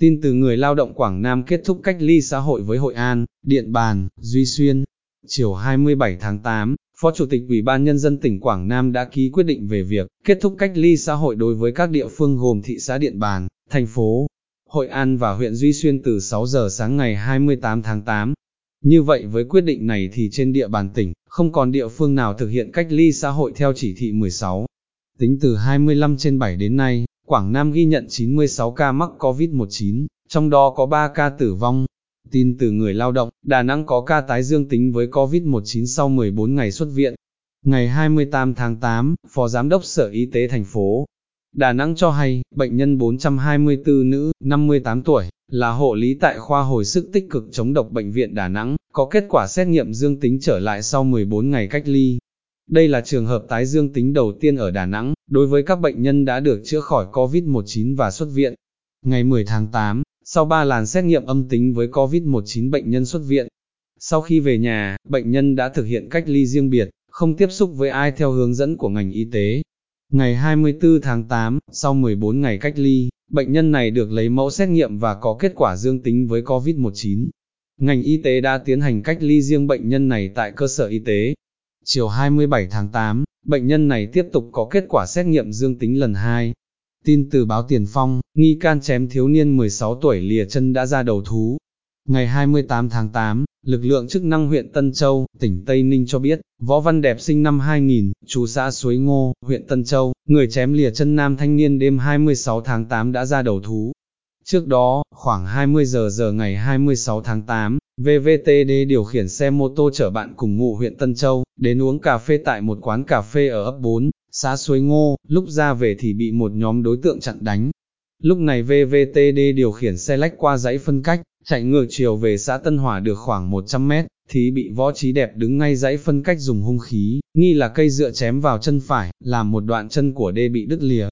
Tin từ người lao động Quảng Nam kết thúc cách ly xã hội với Hội An, Điện Bàn, Duy Xuyên. Chiều 27 tháng 8, Phó Chủ tịch Ủy ban Nhân dân tỉnh Quảng Nam đã ký quyết định về việc kết thúc cách ly xã hội đối với các địa phương gồm thị xã Điện Bàn, thành phố Hội An và huyện Duy Xuyên từ 6 giờ sáng ngày 28 tháng 8. Như vậy với quyết định này thì trên địa bàn tỉnh, không còn địa phương nào thực hiện cách ly xã hội theo chỉ thị 16. Tính từ 25 trên 7 đến nay, Quảng Nam ghi nhận 96 ca mắc COVID-19, trong đó có 3 ca tử vong. Tin từ người lao động, Đà Nẵng có ca tái dương tính với COVID-19 sau 14 ngày xuất viện. Ngày 28 tháng 8, Phó Giám đốc Sở Y tế thành phố Đà Nẵng cho hay, bệnh nhân 424 nữ, 58 tuổi, là hộ lý tại khoa hồi sức tích cực chống độc bệnh viện Đà Nẵng, có kết quả xét nghiệm dương tính trở lại sau 14 ngày cách ly. Đây là trường hợp tái dương tính đầu tiên ở Đà Nẵng, đối với các bệnh nhân đã được chữa khỏi COVID-19 và xuất viện. Ngày 10 tháng 8, sau 3 làn xét nghiệm âm tính với COVID-19 bệnh nhân xuất viện. Sau khi về nhà, bệnh nhân đã thực hiện cách ly riêng biệt, không tiếp xúc với ai theo hướng dẫn của ngành y tế. Ngày 24 tháng 8, sau 14 ngày cách ly, bệnh nhân này được lấy mẫu xét nghiệm và có kết quả dương tính với COVID-19. Ngành y tế đã tiến hành cách ly riêng bệnh nhân này tại cơ sở y tế. Chiều 27 tháng 8, bệnh nhân này tiếp tục có kết quả xét nghiệm dương tính lần 2. Tin từ báo Tiền Phong, nghi can chém thiếu niên 16 tuổi lìa chân đã ra đầu thú. Ngày 28 tháng 8, lực lượng chức năng huyện Tân Châu, tỉnh Tây Ninh cho biết, Võ Văn Đẹp sinh năm 2000, chú xã Suối Ngô, huyện Tân Châu, người chém lìa chân nam thanh niên đêm 26 tháng 8 đã ra đầu thú. Trước đó, khoảng 20 giờ giờ ngày 26 tháng 8, VVTD điều khiển xe mô tô chở bạn cùng ngụ huyện Tân Châu, đến uống cà phê tại một quán cà phê ở ấp 4, xã Suối Ngô, lúc ra về thì bị một nhóm đối tượng chặn đánh. Lúc này VVTD điều khiển xe lách qua dãy phân cách, chạy ngược chiều về xã Tân Hòa được khoảng 100 mét, thì bị võ trí đẹp đứng ngay dãy phân cách dùng hung khí, nghi là cây dựa chém vào chân phải, làm một đoạn chân của đê bị đứt lìa.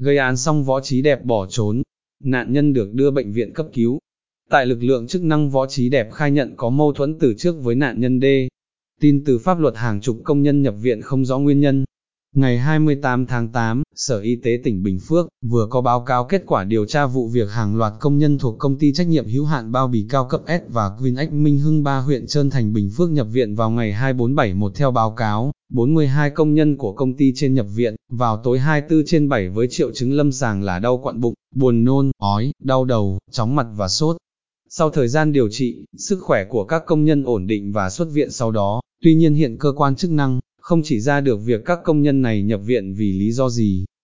Gây án xong võ trí đẹp bỏ trốn, nạn nhân được đưa bệnh viện cấp cứu. Tại lực lượng chức năng võ trí đẹp khai nhận có mâu thuẫn từ trước với nạn nhân D. Tin từ pháp luật hàng chục công nhân nhập viện không rõ nguyên nhân, Ngày 28 tháng 8, Sở Y tế tỉnh Bình Phước vừa có báo cáo kết quả điều tra vụ việc hàng loạt công nhân thuộc công ty trách nhiệm hữu hạn bao bì cao cấp S và Queen Minh Hưng ba huyện Trơn Thành Bình Phước nhập viện vào ngày 2471 theo báo cáo. 42 công nhân của công ty trên nhập viện, vào tối 24 trên 7 với triệu chứng lâm sàng là đau quặn bụng, buồn nôn, ói, đau đầu, chóng mặt và sốt. Sau thời gian điều trị, sức khỏe của các công nhân ổn định và xuất viện sau đó, tuy nhiên hiện cơ quan chức năng không chỉ ra được việc các công nhân này nhập viện vì lý do gì,